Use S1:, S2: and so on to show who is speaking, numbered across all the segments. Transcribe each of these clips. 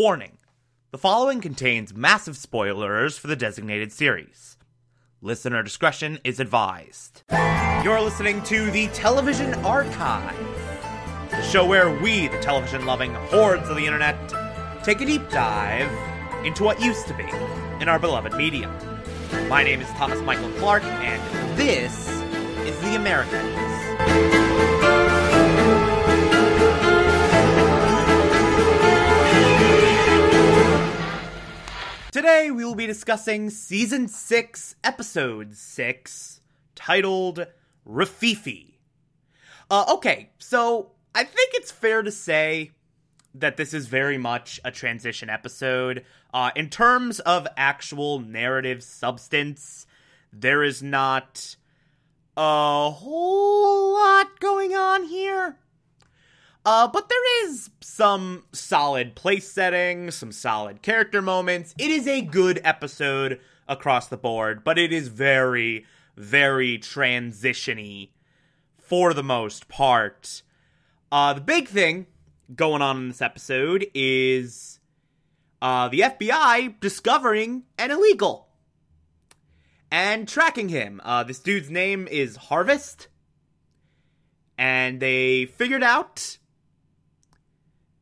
S1: Warning the following contains massive spoilers for the designated series. Listener discretion is advised. You're listening to the Television Archive, the show where we, the television loving hordes of the internet, take a deep dive into what used to be in our beloved medium. My name is Thomas Michael Clark, and this is The Americans. Discussing Season 6, Episode 6, titled Rififi. Uh, okay, so I think it's fair to say that this is very much a transition episode. Uh, in terms of actual narrative substance, there is not a whole lot going on here. Uh, but there is some solid place setting, some solid character moments. It is a good episode across the board, but it is very, very transitiony for the most part. Uh, the big thing going on in this episode is uh, the FBI discovering an illegal and tracking him. Uh, this dude's name is Harvest, and they figured out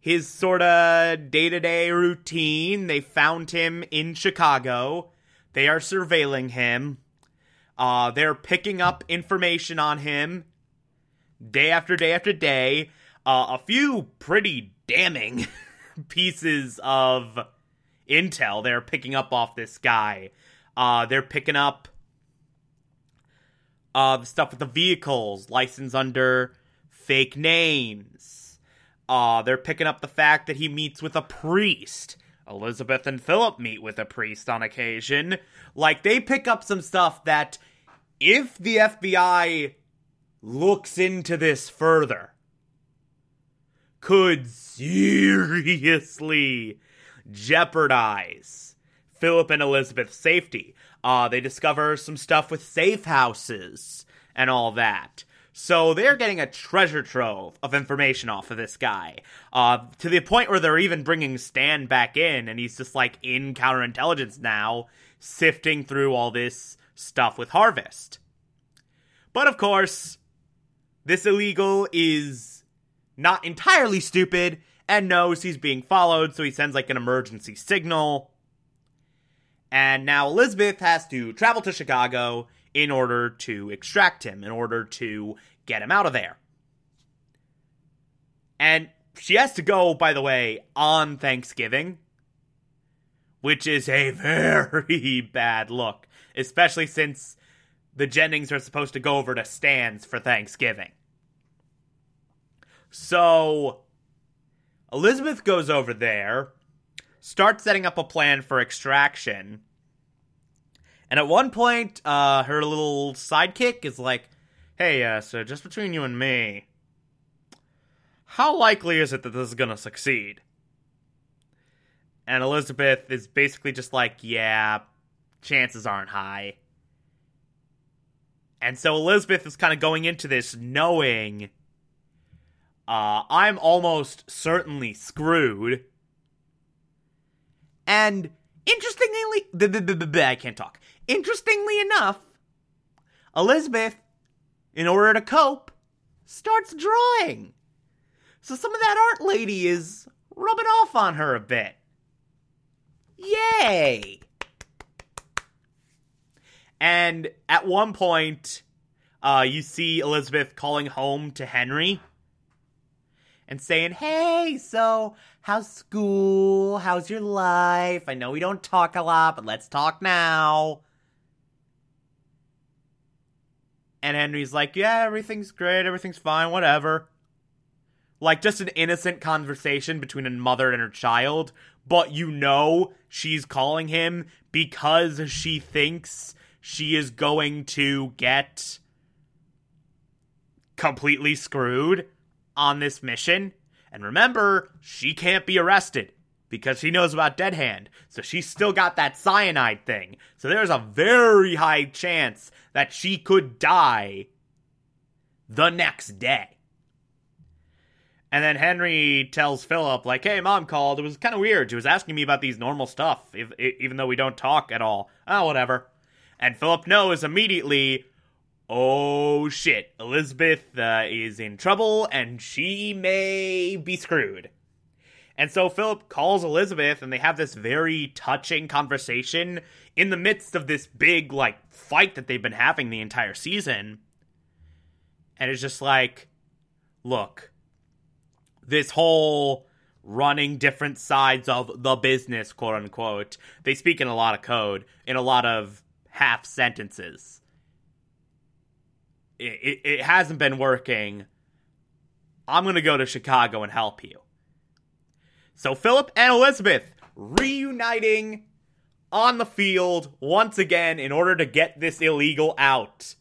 S1: his sort of day to day routine. They found him in Chicago. They are surveilling him. Uh, they're picking up information on him day after day after day. Uh, a few pretty damning pieces of intel they're picking up off this guy. Uh, they're picking up uh, the stuff with the vehicles, licensed under fake names. Uh, they're picking up the fact that he meets with a priest. Elizabeth and Philip meet with a priest on occasion. Like, they pick up some stuff that, if the FBI looks into this further, could seriously jeopardize Philip and Elizabeth's safety. Uh, they discover some stuff with safe houses and all that. So they're getting a treasure trove of information off of this guy, uh, to the point where they're even bringing Stan back in, and he's just like in counterintelligence now, sifting through all this stuff with Harvest. But of course, this illegal is not entirely stupid and knows he's being followed, so he sends like an emergency signal. And now Elizabeth has to travel to Chicago in order to extract him, in order to get him out of there. And she has to go, by the way, on Thanksgiving, which is a very bad look, especially since the Jennings are supposed to go over to Stan's for Thanksgiving. So, Elizabeth goes over there, starts setting up a plan for extraction, and at one point, uh, her little sidekick is like, hey, uh, so just between you and me, how likely is it that this is gonna succeed? And Elizabeth is basically just like, yeah, chances aren't high. And so Elizabeth is kind of going into this knowing uh, I'm almost certainly screwed. And interestingly, I can't talk. Interestingly enough, Elizabeth, in order to cope, starts drawing. So some of that art lady is rubbing off on her a bit. Yay! And at one point, uh, you see Elizabeth calling home to Henry and saying, Hey, so how's school? How's your life? I know we don't talk a lot, but let's talk now. And Henry's like, Yeah, everything's great, everything's fine, whatever. Like, just an innocent conversation between a mother and her child, but you know she's calling him because she thinks she is going to get completely screwed on this mission. And remember, she can't be arrested because she knows about Dead Hand. So she's still got that cyanide thing. So there's a very high chance that she could die the next day. And then Henry tells Philip, like, hey, mom called. It was kind of weird. She was asking me about these normal stuff, if, even though we don't talk at all. Oh, whatever. And Philip knows immediately, oh shit, Elizabeth uh, is in trouble and she may be screwed. And so Philip calls Elizabeth and they have this very touching conversation in the midst of this big, like, fight that they've been having the entire season. And it's just like, look, this whole running different sides of the business, quote unquote, they speak in a lot of code, in a lot of half sentences. It, it, it hasn't been working. I'm going to go to Chicago and help you. So Philip and Elizabeth reuniting on the field once again in order to get this illegal out.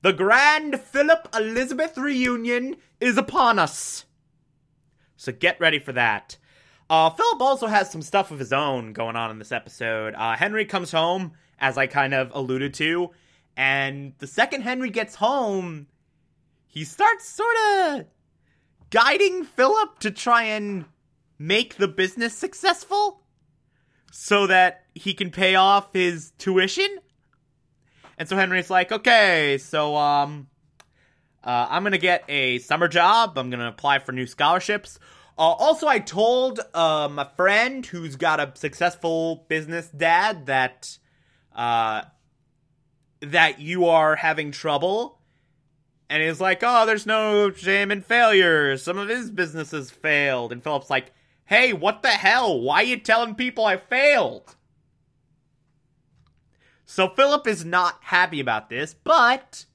S1: The grand Philip Elizabeth reunion is upon us. So get ready for that. Uh, Philip also has some stuff of his own going on in this episode. Uh, Henry comes home, as I kind of alluded to, and the second Henry gets home, he starts sort of guiding Philip to try and make the business successful so that he can pay off his tuition. And so Henry's like, okay, so um, uh, I'm gonna get a summer job. I'm gonna apply for new scholarships. Uh, also, I told um, a friend who's got a successful business dad that uh, that you are having trouble. And he's like, oh, there's no shame in failure. Some of his businesses failed. And Philip's like, hey, what the hell? Why are you telling people I failed? So Philip is not happy about this, but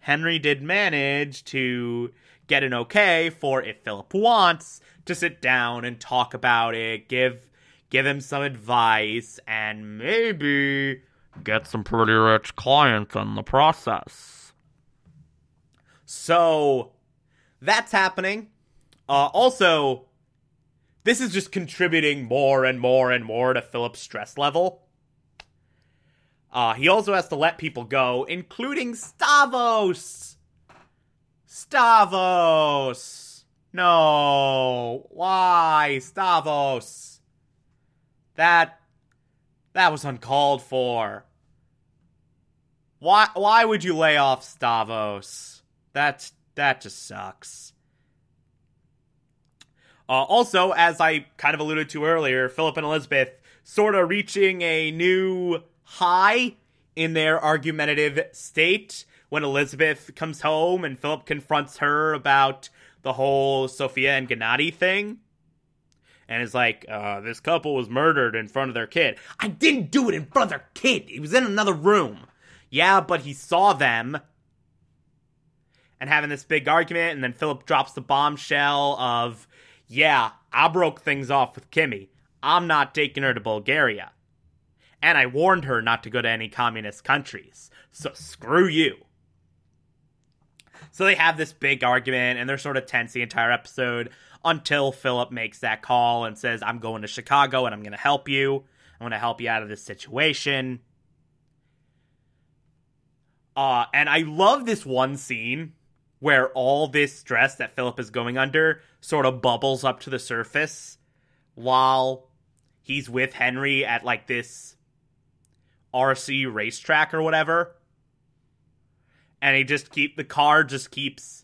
S1: Henry did manage to get an okay for if Philip wants to sit down and talk about it, give give him some advice, and maybe get some pretty rich clients in the process. So that's happening. Uh, also, this is just contributing more and more and more to Philip's stress level. Uh, he also has to let people go, including Stavros. Stavros. No. Why, Stavros? That that was uncalled for. Why why would you lay off Stavros? That's that just sucks. Uh, also, as I kind of alluded to earlier, Philip and Elizabeth sort of reaching a new high in their argumentative state when Elizabeth comes home and Philip confronts her about the whole Sophia and Gennady thing. And is like, uh, this couple was murdered in front of their kid. I didn't do it in front of their kid. He was in another room. Yeah, but he saw them. And having this big argument, and then Philip drops the bombshell of, yeah, I broke things off with Kimmy. I'm not taking her to Bulgaria. And I warned her not to go to any communist countries. So screw you. So they have this big argument and they're sort of tense the entire episode until Philip makes that call and says, I'm going to Chicago and I'm going to help you. I'm going to help you out of this situation. Uh, and I love this one scene where all this stress that Philip is going under sort of bubbles up to the surface while he's with Henry at like this RC racetrack or whatever. And he just keep the car just keeps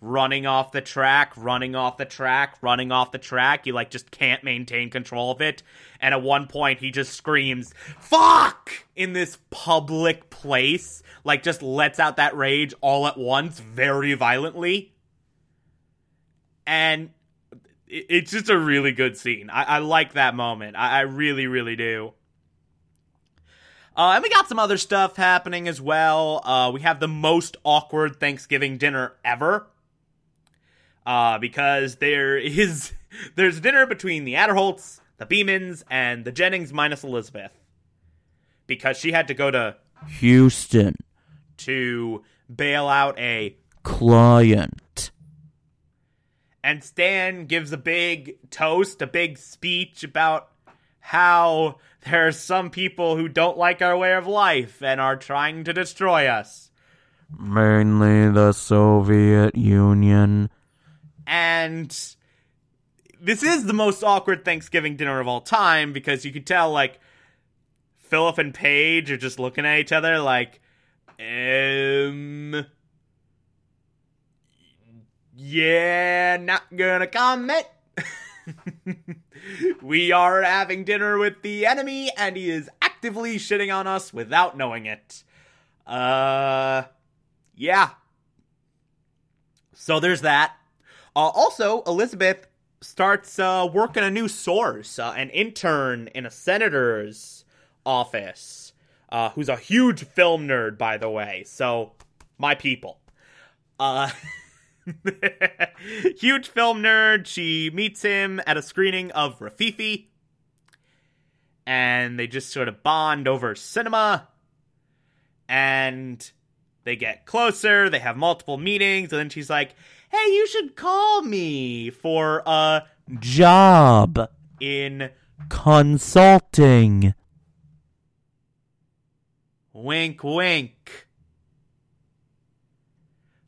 S1: running off the track, running off the track, running off the track. You like just can't maintain control of it. And at one point he just screams, "Fuck!" in this public place, like just lets out that rage all at once very violently. And it's just a really good scene. I, I like that moment. I, I really, really do. Uh, and we got some other stuff happening as well. Uh, we have the most awkward Thanksgiving dinner ever. Uh, because there is there's a dinner between the Aderholts, the Beemans, and the Jennings minus Elizabeth. Because she had to go to
S2: Houston
S1: to bail out a
S2: client.
S1: And Stan gives a big toast, a big speech about how there are some people who don't like our way of life and are trying to destroy us.
S2: Mainly the Soviet Union.
S1: And this is the most awkward Thanksgiving dinner of all time because you could tell, like, Philip and Paige are just looking at each other like, um, yeah, not gonna comment. we are having dinner with the enemy, and he is actively shitting on us without knowing it. Uh, yeah. So there's that. Uh, also, Elizabeth starts uh, working a new source, uh, an intern in a senator's office, uh, who's a huge film nerd, by the way. So, my people. Uh, huge film nerd. She meets him at a screening of Rififi, and they just sort of bond over cinema. And they get closer. They have multiple meetings, and then she's like, "Hey, you should call me for a
S2: Job.
S1: in
S2: Consulting.
S1: wink, wink."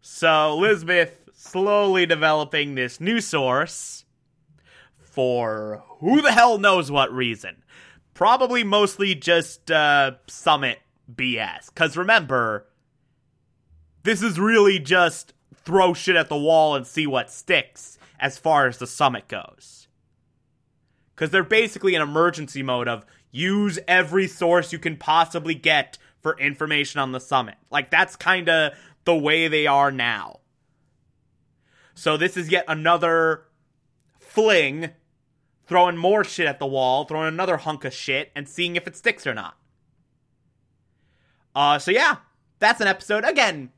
S1: So Elizabeth slowly developing this new source for who the hell knows what reason. Probably mostly just uh, summit BS. Because remember, this is really just throw shit at the wall and see what sticks as far as the summit goes. Because they're basically in emergency mode of use every source you can possibly get for information on the summit. Like, that's kind of the way they are now. So, this is yet another fling, throwing more shit at the wall, throwing another hunk of shit, and seeing if it sticks or not. Uh, so yeah, that's an episode. Again,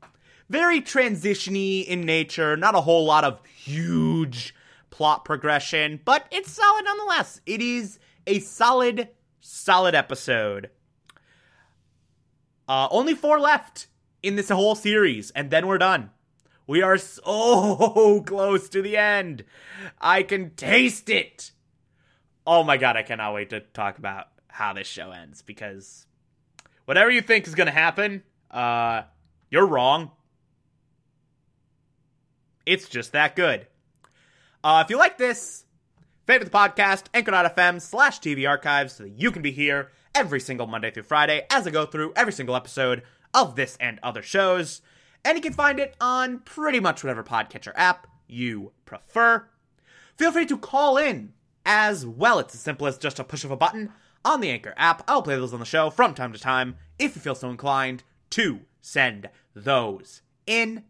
S1: very transitiony in nature, not a whole lot of huge plot progression, but it's solid nonetheless. It is a solid, solid episode. Uh, only four left in this whole series, and then we're done. We are so close to the end. I can taste it. Oh my god, I cannot wait to talk about how this show ends because whatever you think is going to happen, uh, you're wrong. It's just that good. Uh, if you like this, favorite the podcast, anchor.fm slash TV archives so that you can be here every single Monday through Friday as I go through every single episode of this and other shows. And you can find it on pretty much whatever podcatcher app you prefer. Feel free to call in as well. It's as simple as just a push of a button on the Anchor app. I'll play those on the show from time to time if you feel so inclined to send those in.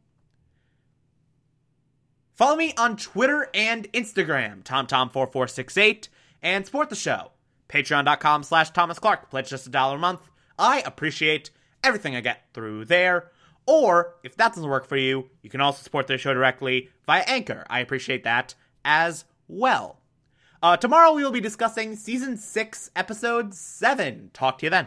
S1: Follow me on Twitter and Instagram, TomTom4468, and support the show. Patreon.com slash Thomas Clark. Pledge just a dollar a month. I appreciate everything I get through there. Or, if that doesn't work for you, you can also support the show directly via Anchor. I appreciate that as well. Uh, tomorrow we will be discussing season 6, episode 7. Talk to you then.